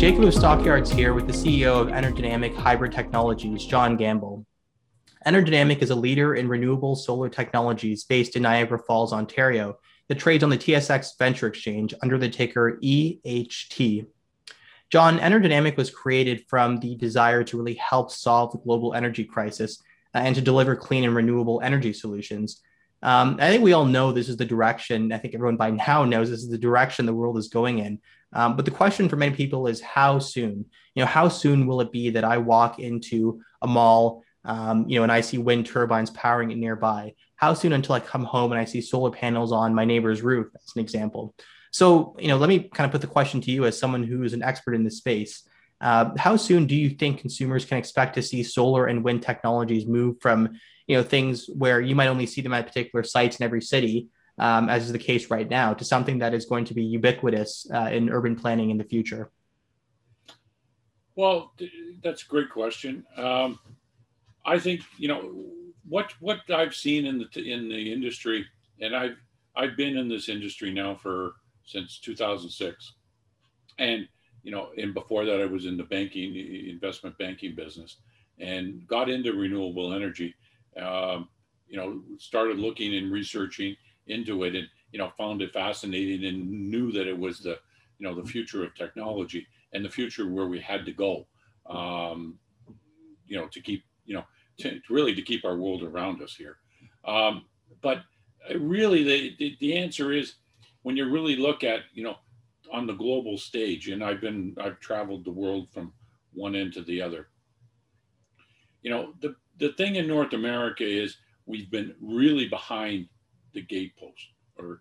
Jacob of Stockyards here with the CEO of Enerdynamic Hybrid Technologies, John Gamble. Enerdynamic is a leader in renewable solar technologies based in Niagara Falls, Ontario, that trades on the TSX Venture Exchange under the ticker EHT. John, Enerdynamic was created from the desire to really help solve the global energy crisis uh, and to deliver clean and renewable energy solutions. Um, I think we all know this is the direction. I think everyone by now knows this is the direction the world is going in. Um, but the question for many people is how soon? You know, how soon will it be that I walk into a mall, um, you know, and I see wind turbines powering it nearby? How soon until I come home and I see solar panels on my neighbor's roof? As an example. So, you know, let me kind of put the question to you as someone who is an expert in this space. Uh, how soon do you think consumers can expect to see solar and wind technologies move from, you know, things where you might only see them at particular sites in every city, um, as is the case right now, to something that is going to be ubiquitous uh, in urban planning in the future? Well, that's a great question. Um, I think you know what what I've seen in the in the industry, and I've I've been in this industry now for since 2006. And, you know, and before that, I was in the banking, investment banking business and got into renewable energy. Um, you know, started looking and researching into it and, you know, found it fascinating and knew that it was the, you know, the future of technology and the future where we had to go, um, you know, to keep, you know, to, really to keep our world around us here. Um, but really, the, the, the answer is when you really look at, you know, on the global stage, and I've been, I've traveled the world from one end to the other. You know, the, the thing in North America is we've been really behind the gatepost or,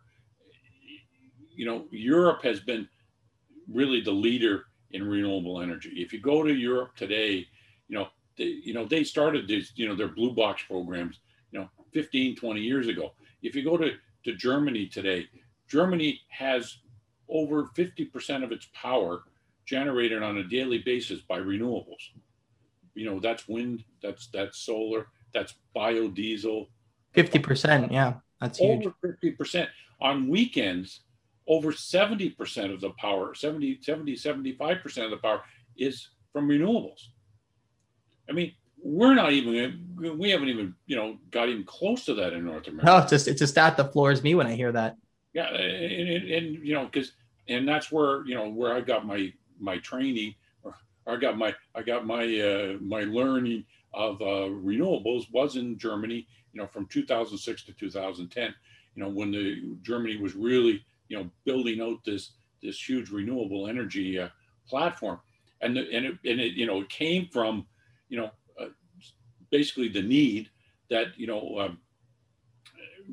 you know, Europe has been really the leader in renewable energy. If you go to Europe today, you know, they, you know, they started these, you know, their blue box programs, you know, 15, 20 years ago. If you go to, to Germany today, Germany has over 50% of its power generated on a daily basis by renewables. You know, that's wind, that's that's solar, that's biodiesel. 50%, yeah. That's huge. Over 50%. On weekends, over 70% of the power, 70, 70, 75% of the power is from renewables. I mean, we're not even we haven't even you know got even close to that in North America. No, it's just it's a stat that floors me when I hear that. Yeah, and, and, and you know, because and that's where you know where I got my my training, or I got my I got my uh, my learning of uh, renewables was in Germany. You know, from 2006 to 2010. You know, when the Germany was really you know building out this this huge renewable energy uh, platform, and the, and it, and it you know it came from you know uh, basically the need that you know um,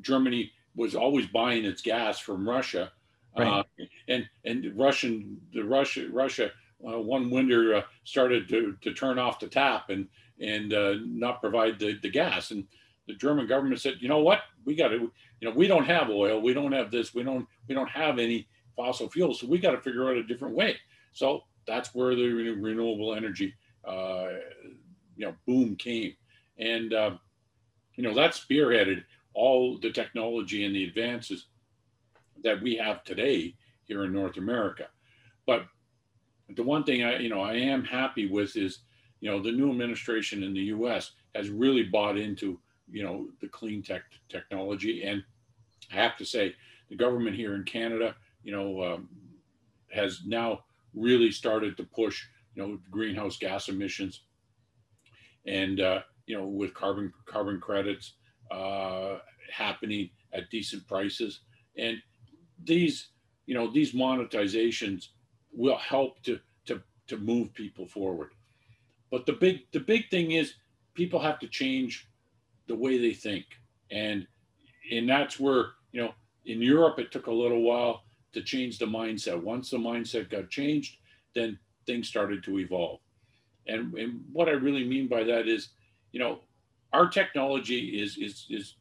Germany was always buying its gas from Russia, right. uh, and and Russian the Russia Russia uh, one winter uh, started to, to turn off the tap and and uh, not provide the, the gas, and the German government said, you know what, we got to, you know, we don't have oil, we don't have this, we don't we don't have any fossil fuels, so we got to figure out a different way. So that's where the renewable energy, uh, you know, boom came, and uh, you know that spearheaded all the technology and the advances that we have today here in North America. But the one thing I, you know, I am happy with is, you know, the new administration in the U.S. has really bought into, you know, the clean tech technology, and I have to say, the government here in Canada, you know, um, has now really started to push, you know, greenhouse gas emissions, and uh, you know, with carbon carbon credits uh, happening at decent prices. And these, you know, these monetizations will help to to to move people forward. But the big the big thing is people have to change the way they think. And and that's where, you know, in Europe it took a little while to change the mindset. Once the mindset got changed, then things started to evolve. And, and what I really mean by that is, you know, our technology is is is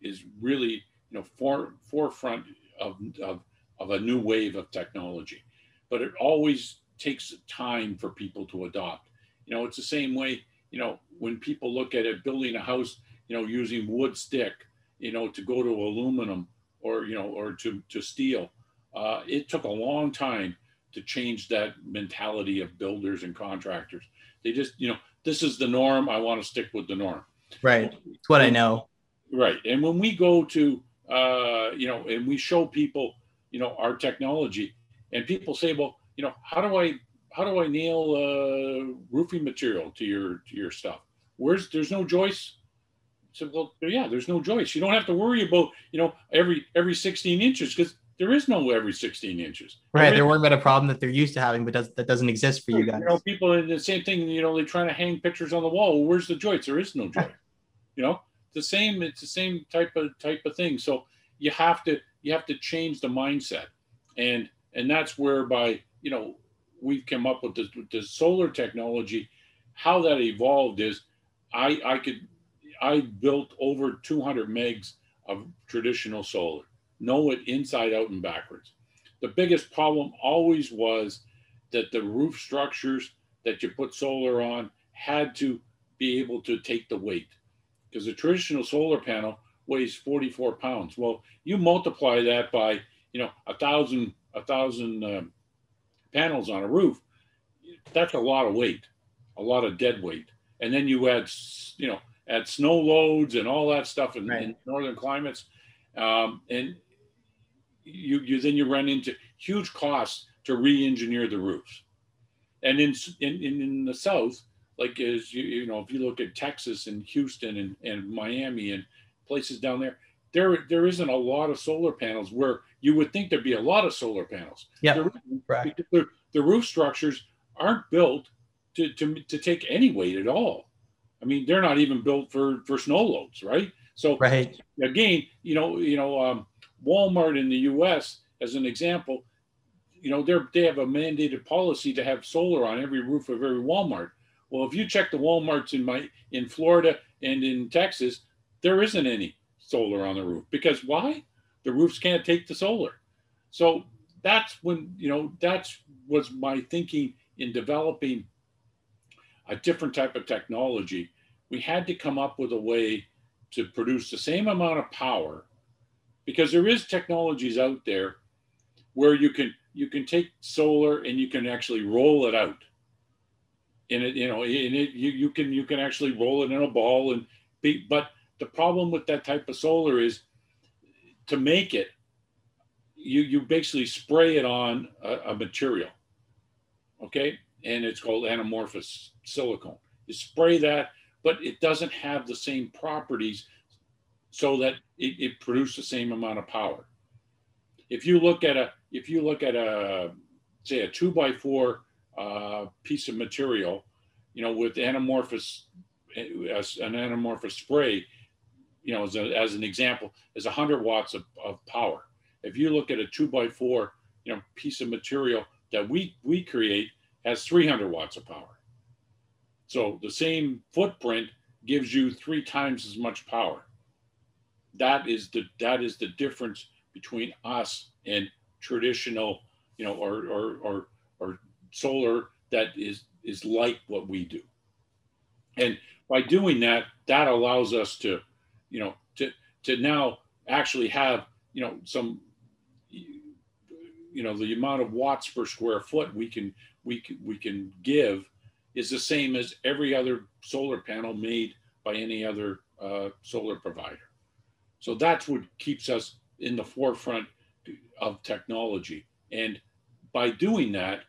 is really you know for, forefront of, of of a new wave of technology, but it always takes time for people to adopt. You know, it's the same way. You know, when people look at it, building a house, you know, using wood stick, you know, to go to aluminum or you know or to to steel, uh, it took a long time to change that mentality of builders and contractors. They just, you know, this is the norm. I want to stick with the norm. Right. It's what I know. Right. And when we go to, uh, you know, and we show people, you know, our technology, and people say, well, you know, how do I, how do I nail uh, roofing material to your to your stuff? Where's there's no joist? So well, yeah, there's no joist. You don't have to worry about, you know, every every 16 inches because there is no every 16 inches. Right. They're worried about a problem that they're used to having, but does, that doesn't exist for you guys. You know, people in the same thing, you know, they're trying to hang pictures on the wall. Well, where's the joist? There is no joist. you know, the same, it's the same type of type of thing. So you have to you have to change the mindset. And and that's whereby, you know, we've come up with the, the solar technology. How that evolved is I I could I built over 200 megs of traditional solar know it inside out and backwards. The biggest problem always was that the roof structures that you put solar on had to be able to take the weight because a traditional solar panel weighs 44 pounds. Well, you multiply that by, you know, a thousand, a thousand um, panels on a roof. That's a lot of weight, a lot of dead weight. And then you add, you know, add snow loads and all that stuff in, right. in northern climates. Um, and you, you then you run into huge costs to re-engineer the roofs. And in in, in the south, like as you you know, if you look at Texas and Houston and, and Miami and places down there, there there isn't a lot of solar panels where you would think there'd be a lot of solar panels. Yeah, right. The, the roof structures aren't built to, to, to take any weight at all. I mean, they're not even built for for snow loads, right? So right. again, you know, you know, um, Walmart in the U.S. as an example, you know, they're they have a mandated policy to have solar on every roof of every Walmart. Well, if you check the WalMarts in my in Florida and in Texas, there isn't any solar on the roof because why? The roofs can't take the solar. So that's when you know that's was my thinking in developing a different type of technology. We had to come up with a way to produce the same amount of power because there is technologies out there where you can you can take solar and you can actually roll it out in it you know in it you, you can you can actually roll it in a ball and be but the problem with that type of solar is to make it you you basically spray it on a, a material okay and it's called anamorphous silicone you spray that but it doesn't have the same properties so that it, it produced the same amount of power. If you look at a if you look at a say a two by four uh, piece of material, you know, with anamorphous as an anamorphous spray, you know, as, a, as an example, is 100 watts of, of power. If you look at a two by four, you know, piece of material that we we create has 300 watts of power. So the same footprint gives you three times as much power that is the that is the difference between us and traditional, you know, or or or, or solar that is is like what we do. And by doing that, that allows us to, you know, to to now actually have, you know, some you know the amount of watts per square foot we can we can, we can give is the same as every other solar panel made by any other uh, solar provider. So that's what keeps us in the forefront of technology. And by doing that,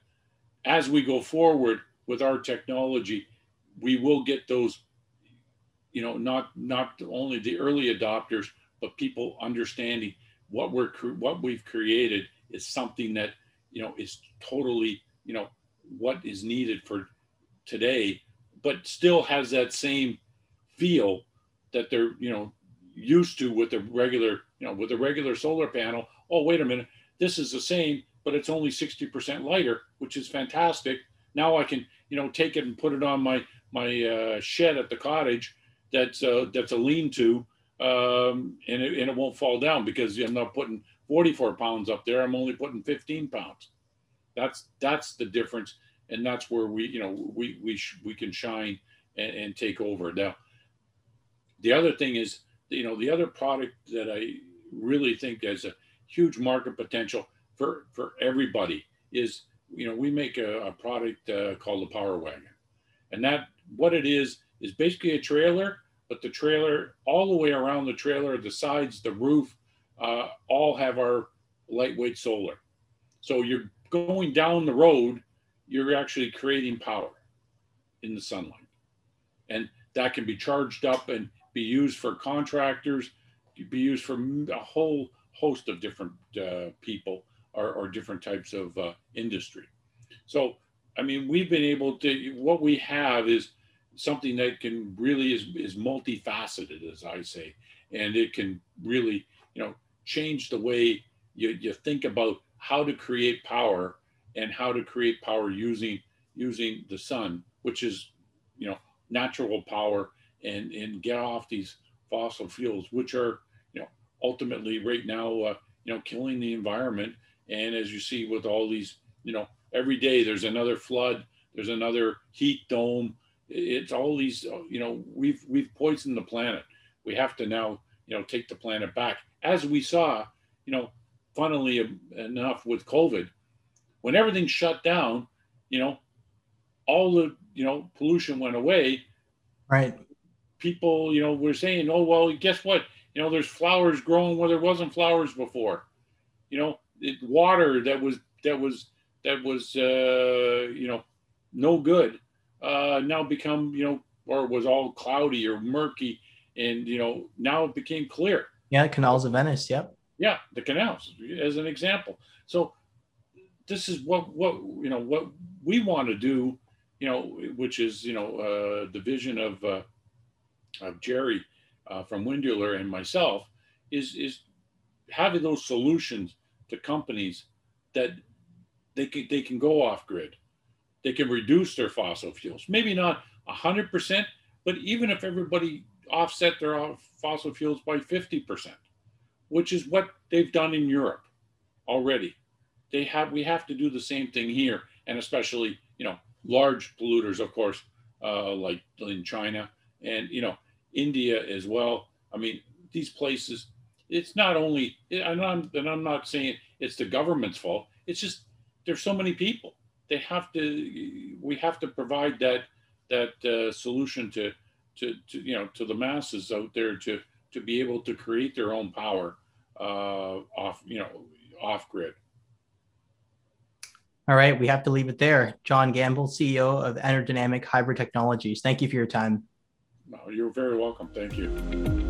as we go forward with our technology, we will get those, you know, not not only the early adopters, but people understanding what we're what we've created is something that you know is totally you know what is needed for today, but still has that same feel that they're you know used to with the regular, you know, with a regular solar panel. Oh, wait a minute, this is the same, but it's only 60% lighter, which is fantastic. Now I can, you know, take it and put it on my my uh, shed at the cottage. That's uh, that's a lean-to, um, and it, and it won't fall down because I'm not putting 44 pounds up there. I'm only putting 15 pounds. That's that's the difference, and that's where we, you know, we we sh- we can shine and, and take over. Now, the other thing is you know, the other product that I really think has a huge market potential for, for everybody is you know, we make a, a product uh, called the Power Wagon, and that what it is is basically a trailer, but the trailer all the way around the trailer, the sides, the roof, uh, all have our lightweight solar. So you're going down the road, you're actually creating power in the sunlight, and that can be charged up and be used for contractors, be used for a whole host of different uh, people or, or, different types of uh, industry. So, I mean, we've been able to, what we have is something that can really is, is multifaceted, as I say, and it can really, you know, change the way you, you think about how to create power and how to create power using using the sun, which is, you know, natural power and and get off these fossil fuels, which are you know ultimately right now uh, you know killing the environment. And as you see with all these, you know, every day there's another flood, there's another heat dome. It's all these, you know, we've we've poisoned the planet. We have to now, you know, take the planet back, as we saw, you know, funnily enough with COVID, when everything shut down, you know, all the you know pollution went away. Right people, you know, were saying, oh, well, guess what? You know, there's flowers growing where there wasn't flowers before. You know, water that was, that was, that was, uh, you know, no good, uh, now become, you know, or was all cloudy or murky. And, you know, now it became clear. Yeah. Canals of Venice. Yep. Yeah. The canals as an example. So this is what, what, you know, what we want to do, you know, which is, you know, uh, the vision of, uh, of Jerry uh, from Windular and myself is is having those solutions to companies that they can they can go off grid, they can reduce their fossil fuels. Maybe not hundred percent, but even if everybody offset their fossil fuels by fifty percent, which is what they've done in Europe already. They have we have to do the same thing here, and especially you know large polluters, of course, uh, like in China and you know India as well. I mean, these places. It's not only, and I'm, and I'm not saying it's the government's fault. It's just there's so many people. They have to. We have to provide that that uh, solution to, to to you know to the masses out there to to be able to create their own power uh, off you know off grid. All right, we have to leave it there. John Gamble, CEO of Enerdynamic Hybrid Technologies. Thank you for your time. No, You're very welcome. Thank you.